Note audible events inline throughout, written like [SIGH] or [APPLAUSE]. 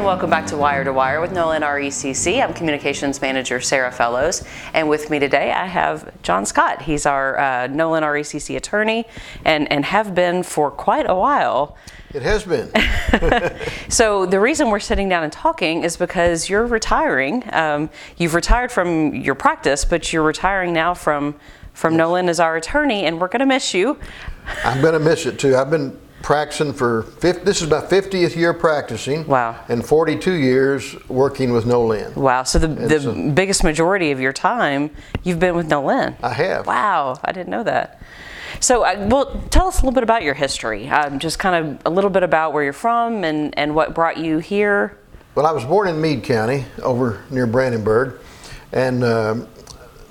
and welcome back to Wire to Wire with Nolin RECC. I'm Communications Manager Sarah Fellows, and with me today I have John Scott. He's our uh, Nolin RECC attorney and, and have been for quite a while. It has been. [LAUGHS] [LAUGHS] so the reason we're sitting down and talking is because you're retiring. Um, you've retired from your practice, but you're retiring now from from yes. Nolin as our attorney, and we're going to miss you. I'm going to miss it too. I've been practicing for 50, this is my 50th year practicing. Wow. And 42 years working with Nolin. Wow. So the, the biggest majority of your time you've been with Nolin. I have. Wow. I didn't know that. So, uh, well, tell us a little bit about your history. Um, just kind of a little bit about where you're from and, and what brought you here. Well, I was born in Meade County over near Brandenburg. And uh,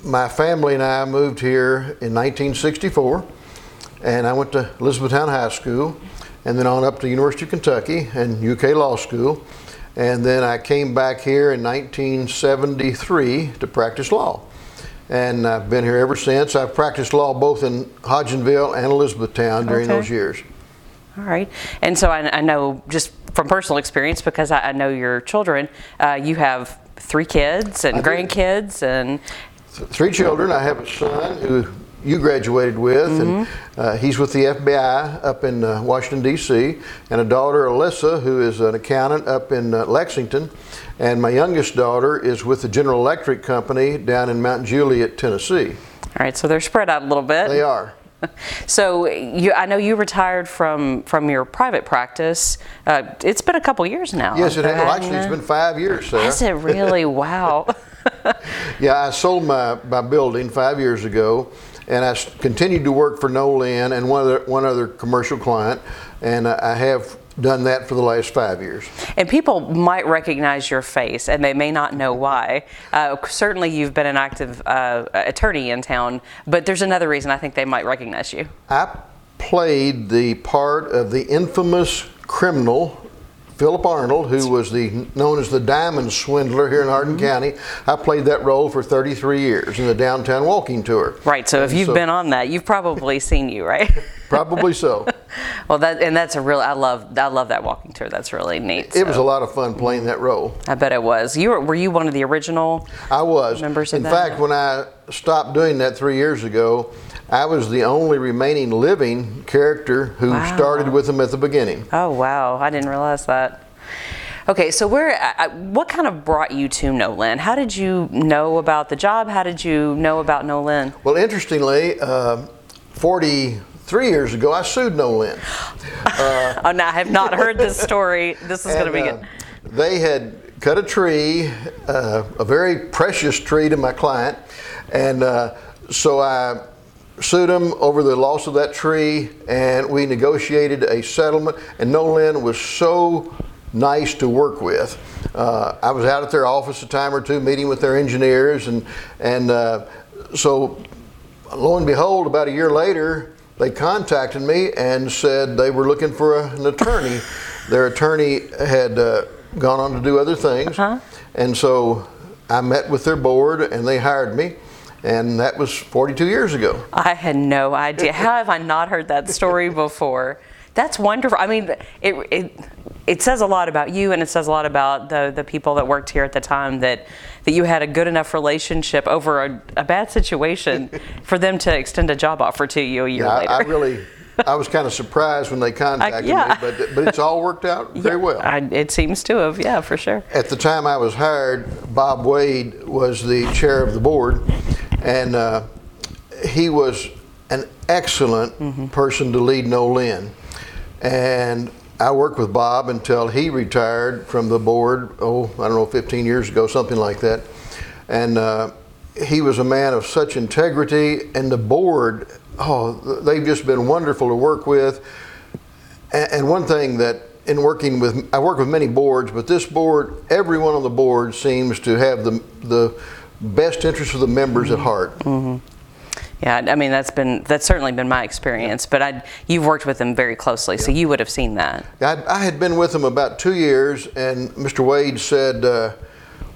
my family and I moved here in 1964 and I went to Elizabethtown High School and then on up to University of Kentucky and UK Law School. And then I came back here in 1973 to practice law. And I've been here ever since. I've practiced law both in Hodgenville and Elizabethtown during okay. those years. All right. And so I, I, know just from personal experience, because I, I know your children, uh, you have three kids and grandkids and. Three children. I have a son who you graduated with, mm-hmm. and uh, he's with the FBI up in uh, Washington, D.C., and a daughter, Alyssa, who is an accountant up in uh, Lexington. And my youngest daughter is with the General Electric Company down in Mount Juliet, Tennessee. All right, so they're spread out a little bit. They are. [LAUGHS] So you, I know you retired from from your private practice. Uh, it's been a couple years now. Yes, it has. Well, actually, it's been five years. Sarah. Has it really? [LAUGHS] wow. [LAUGHS] yeah, I sold my, my building five years ago, and I continued to work for Nolin and one other one other commercial client, and I have done that for the last five years. And people might recognize your face, and they may not know why. Uh, certainly, you've been an active uh, attorney in town, but there's another reason I think they might recognize you. I played the part of the infamous criminal Philip Arnold, who was the known as the diamond swindler here in Hardin mm-hmm. County. I played that role for 33 years in the downtown walking tour. Right. So if you've so, been on that, you've probably seen you, right? [LAUGHS] probably so. [LAUGHS] well, that and that's a real. I love. I love that walking tour. That's really neat. It so. was a lot of fun playing that role. I bet it was. You were. Were you one of the original? I was. Members. In that? fact, when I stopped doing that three years ago. I was the only remaining living character who wow. started with them at the beginning. Oh wow! I didn't realize that. Okay, so where, uh, what kind of brought you to Nolin? How did you know about the job? How did you know about Nolin? Well, interestingly, uh, 43 years ago, I sued Nolin. Uh, [LAUGHS] oh, no, I have not heard this story. This is going to be good. Uh, they had cut a tree, uh, a very precious tree to my client, and so I sued them over the loss of that tree, and we negotiated a settlement. And Nolin was so nice to work with. Uh, I was out at their office a time or two meeting with their engineers, and and uh, so lo and behold, about a year later, they contacted me and said they were looking for a, an attorney. [LAUGHS] their attorney had uh, gone on to do other things, uh-huh. and so I met with their board, and they hired me. And that was 42 years ago. I had no idea. How have I not heard that story [LAUGHS] before? That's wonderful. I mean, it, it it says a lot about you and it says a lot about the, the people that worked here at the time that, that you had a good enough relationship over a, a bad situation [LAUGHS] for them to extend a job offer to you a year yeah, later. I, I really, I was kind of surprised when they [LAUGHS] contacted I, yeah. me, but, but it's all worked out [LAUGHS] very yeah, well. I, it seems to have, yeah, for sure. At the time I was hired, Bob Wade was the chair of the board, and uh, he was an excellent mm-hmm. person to lead Nolin. And I worked with Bob until he retired from the board, oh, I don't know, 15 years ago, something like that. And uh, he was a man of such integrity, and the board, oh, they've just been wonderful to work with. And, one thing that in working with, I work with many boards, but this board, everyone on the board seems to have the, the best interest of the members mm-hmm. at heart. Mm-hmm. Yeah, I mean that's been that's certainly been my experience. But I, you've worked with them very closely, so you would have seen that. I, I, had been with them about two years, and Mr. Wade said uh,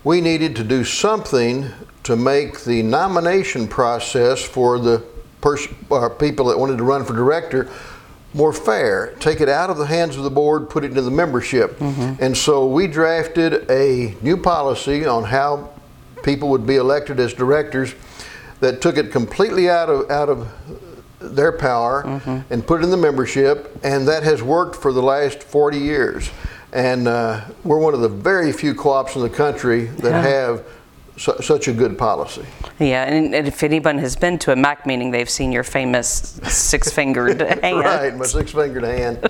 we needed to do something to make the nomination process for the pers- uh, people that wanted to run for director more fair, take it out of the hands of the board, put it into the membership. And so we drafted a new policy on how people would be elected as directors that took it completely out of out of their power and put it in the membership, and that has worked for the last 40 years. And uh, we're one of the very few co-ops in the country that Yeah. have su- such a good policy. Yeah, and, and if anyone has been to a MAC meeting, they've seen your famous six-fingered [LAUGHS] hand. Right, my six-fingered hand.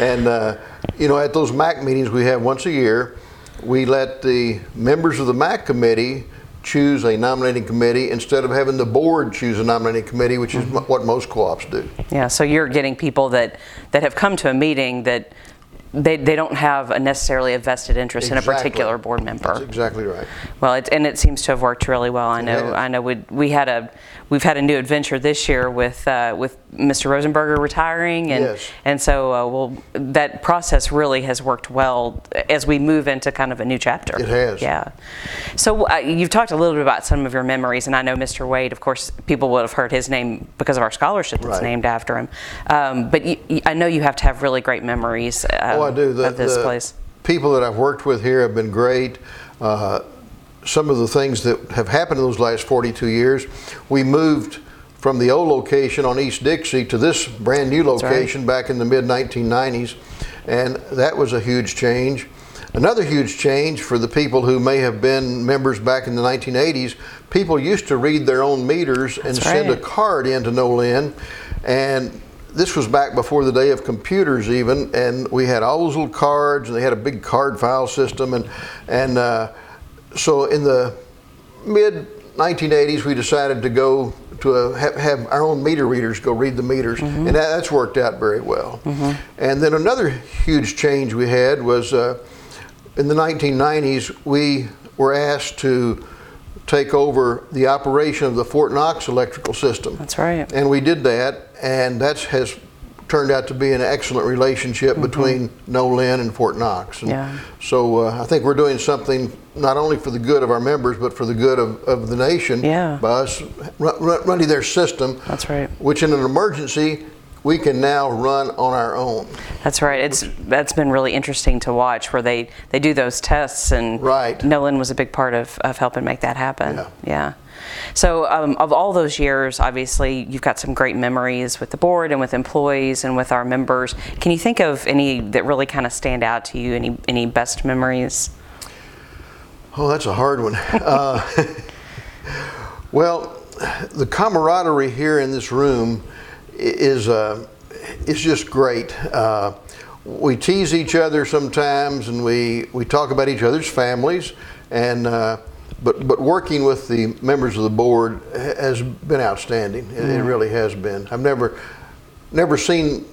and uh, you know, at those MAC meetings we have once a year, we let the members of the MAC committee choose a nominating committee instead of having the board choose a nominating committee, which is Mm-hmm. m what most co-ops do. Yeah, so you're getting people that, that have come to a meeting that they, they don't have a necessarily a vested interest in a Exactly. particular board member. That's exactly right. Well, it, and it seems to have worked really well. I know. has. I know. We we had a we've had a new adventure this year with uh, with Mr. Rosenberger retiring, and Yes. and so uh, well that process really has worked well as we move into kind of a new chapter. It has. Yeah. So uh, you've talked a little bit about some of your memories, and I know Mr. Wade. Of course, people would have heard his name because of our scholarship that's Right. named after him. Um, but you, you- I know you have to have really great memories. Uh, Oh, I do. The, of this the place. People that I've worked with here have been great. Uh, some of the things that have happened in those last 42 years, we moved from the old location on East Dixie to this brand new right. location back in the mid 1990s, and that was a huge change. Another huge change for the people who may have been members back in the 1980s, people used to read their own meters and That's send a card in to Nolin, and this was back before the day of computers even, and we had all those little cards, and they had a big card file system, and and uh, so in the mid 1980s we decided to go to a, have, have our own meter readers go read the meters, and that, that's worked out very well. And then another huge change we had was uh, in the 1990s we were asked to take over the operation of the Fort Knox electrical system. That's right. And we did that, and that has turned out to be an excellent relationship between Nolin and Fort Knox. And Mm-hmm. Yeah. So uh, I think we're doing something not only for the good of our members, but for the good of, of the nation Yeah. by us run, run, running their system. That's right. Which in an emergency, we can now run on our own. That's right. It's that's been really interesting to watch where they they do those tests and Right. Nolin was a big part of, of helping make that happen. Yeah. So um, of all those years, obviously you've got some great memories with the board and with employees and with our members. Can you think of any that really kind of stand out to you? Any any best memories? Oh, that's a hard one. Uh, [LAUGHS] well, the camaraderie here in this room is uh, is just great. Uh, we tease each other sometimes, and we, we talk about each other's families, and uh, but but working with the members of the board has been outstanding. It, it really has been. I've never never seen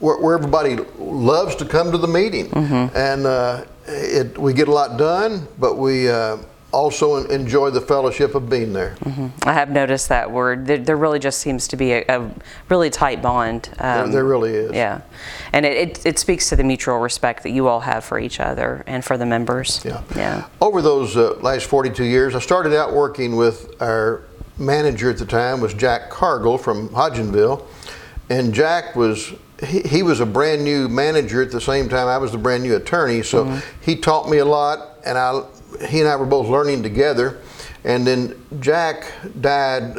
where, where everybody loves to come to the meeting, and uh, it, we get a lot done, but we uh, also enjoy the fellowship of being there. I have noticed that word. There, there really just seems to be a, a really tight bond. There, um, there really is. Yeah, and it, it, it speaks to the mutual respect that you all have for each other and for the members. Yeah. Yeah. Over those uh, last 42 years, I started out working with our manager at the time was Jack Cargill from Hodgenville, and Jack was he, he was a brand new manager at the same time I was the brand new attorney, so he taught me a lot, and I he and I were both learning together. And then Jack died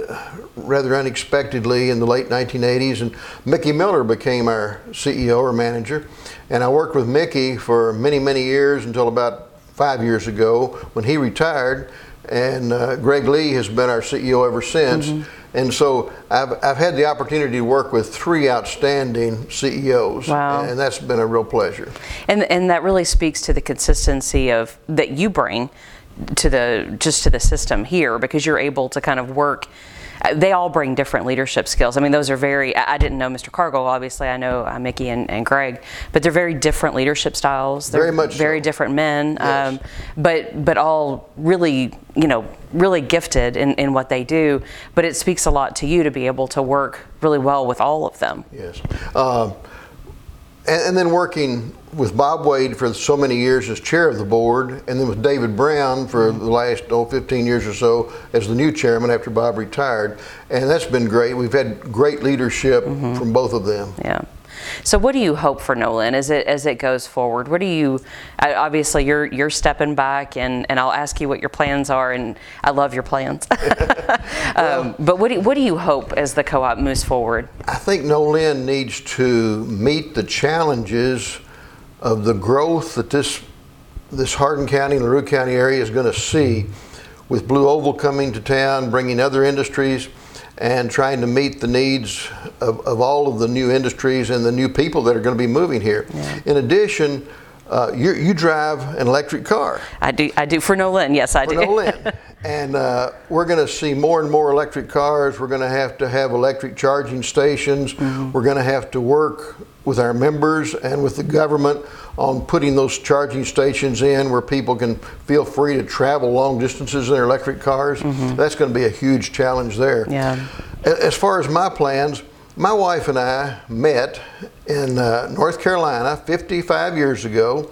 rather unexpectedly in the late 1980s, and Mickey Miller became our CEO or manager. And I worked with Mickey for many, many years until about five years ago when he retired. And uh, Greg Lee has been our CEO ever since. And so I've, I've had the opportunity to work with three outstanding CEOs. Wow. And that's been a real pleasure. And and that really speaks to the consistency of that you bring to the just to the system here because you're able to kind of work. They all bring different leadership skills. I mean, those are very. I I didn't know Mr. Cargill. Obviously, I know uh, Mickey and, and Greg, but they're very different leadership styles. They're Very much very so. different men. Yes. Um, but but all really, you know, really gifted in, in what they do. But it speaks a lot to you to be able to work really well with all of them. Yes. Um, and, and then working with Bob Wade for so many years as chair of the board, and then with David Brown for the last oh, 15 years or so as the new chairman after Bob retired. And that's been great. We've had great leadership from both of them. Yeah. So, what do you hope for Nolin as it as it goes forward? What do you? Obviously, you're you're stepping back, and, and I'll ask you what your plans are, and I love your plans. [LAUGHS] [LAUGHS] um, but what do, what do you hope as the co-op moves forward? I think Nolin needs to meet the challenges of the growth that this this Hardin County and LaRue County area is going to see with Blue Oval coming to town, bringing other industries, and trying to meet the needs of, of all of the new industries and the new people that are going to be moving here. In addition, uh, you, you drive an electric car. I do I do for Nolin. Yes, I do. for. Nolin. [LAUGHS] and uh, we're going to see more and more electric cars. We're going to have to have electric charging stations. We're going to have to work with our members and with the government on putting those charging stations in where people can feel free to travel long distances in their electric cars. That's going to be a huge challenge there. Yeah. As far as my plans, my wife and I met in uh, North Carolina 55 years ago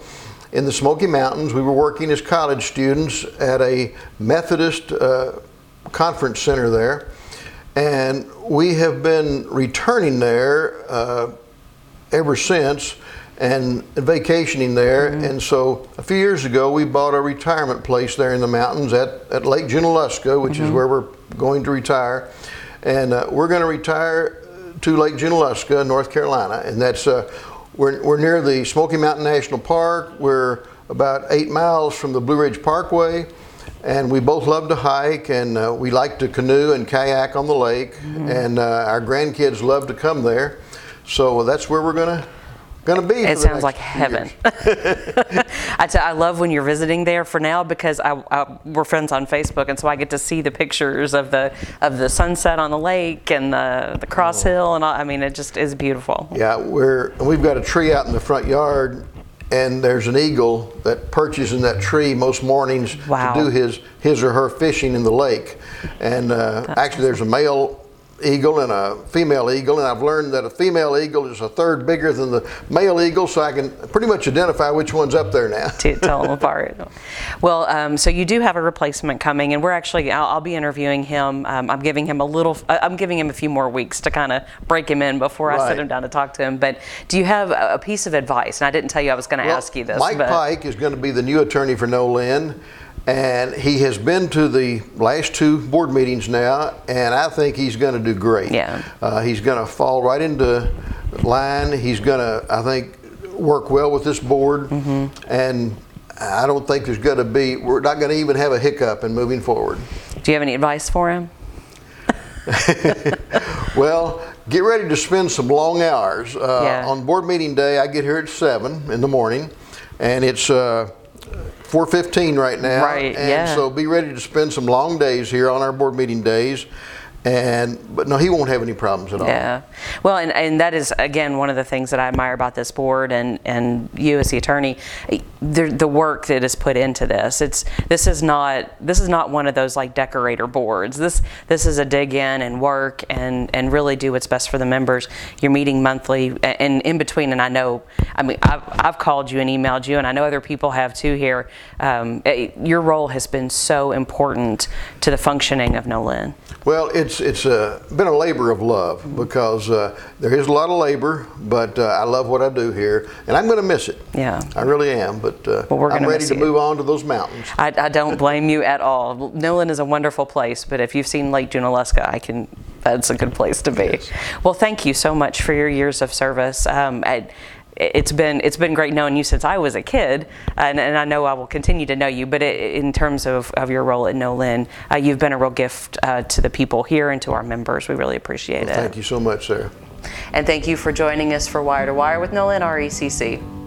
in the Smoky Mountains. We were working as college students at a Methodist uh, conference center there. And we have been returning there uh, ever since and vacationing there. And so a few years ago, we bought a retirement place there in the mountains at, at Lake Junaluska, which is where we're going to retire. And uh, we're going to retire to Lake Junaluska, North Carolina. And that's, uh, we're, we're near the Smoky Mountain National Park. We're about eight miles from the Blue Ridge Parkway. And we both love to hike, and uh, we like to canoe and kayak on the lake. And uh, our grandkids love to come there, so that's where we're gonna gonna be. It sounds like heaven. [LAUGHS] I, t- I love when you're visiting there for now because I, I, we're friends on Facebook, and so I get to see the pictures of the of the sunset on the lake and the the cross hill, and all, I mean it just is beautiful. Yeah, we're we've got a tree out in the front yard, and there's an eagle that perches in that tree most mornings Wow. to do his his or her fishing in the lake. And uh, actually, there's a male eagle and a female eagle, and I've learned that a female eagle is a third bigger than the male eagle, so I can pretty much identify which one's up there now. to tell them apart. Well, um, so you do have a replacement coming, and we're actually I'll, I'll be interviewing him. Um, I'm giving him a little. I'm giving him a few more weeks to kind of break him in before I sit him down to talk to him. But do you have a, a piece of advice? And I didn't tell you I was going to Well, ask you this. Mike Pike is going to be the new attorney for Nolin, and he has been to the last two board meetings now, and I think he's going to do great. Yeah. Uh, he's going to fall right into line. He's going to, I think, work well with this board, Mm-hmm. and I don't think there's going to be, we're not going to even have a hiccup in moving forward. do you have any advice for him? [LAUGHS] Well, get ready to spend some long hours. Uh, Yeah. On board meeting day, I get here at seven in the morning, and it's uh, 4:15 right now. Right, And yeah. so be ready to spend some long days here on our board meeting days. And but no, he won't have any problems at all. Yeah. Well, and, and that is, again, one of the things that I admire about this board and, and you as the attorney, the, the work that is put into this. It's, this is not, this is not one of those like decorator boards. This, this is a dig in and work and, and really do what's best for the members. You're meeting monthly and in between, and I know, I mean, I've, I've called you and emailed you, and I know other people have too here. Um, it- your role has been so important to the functioning of Nolin. Well, it's it's uh, been a labor of love because uh, there is a lot of labor, but uh, I love what I do here, and I'm going to miss it. Yeah. I really am. But uh, Well, we're I'm ready to you. move on to those mountains. I, I don't blame you at all. Nolin is a wonderful place, but if you've seen Lake Junaluska, I can. That's a good place to be. Yes. Well, thank you so much for your years of service. Um, I, it's been it's been great knowing you since I was a kid, and, and I know I will continue to know you. But it, in terms of, of your role at Nolin, uh, you've been a real gift uh, to the people here and to our members. We really appreciate it. Thank you so much, Sarah. And thank you for joining us for Wire to Wire with Nolin RECC.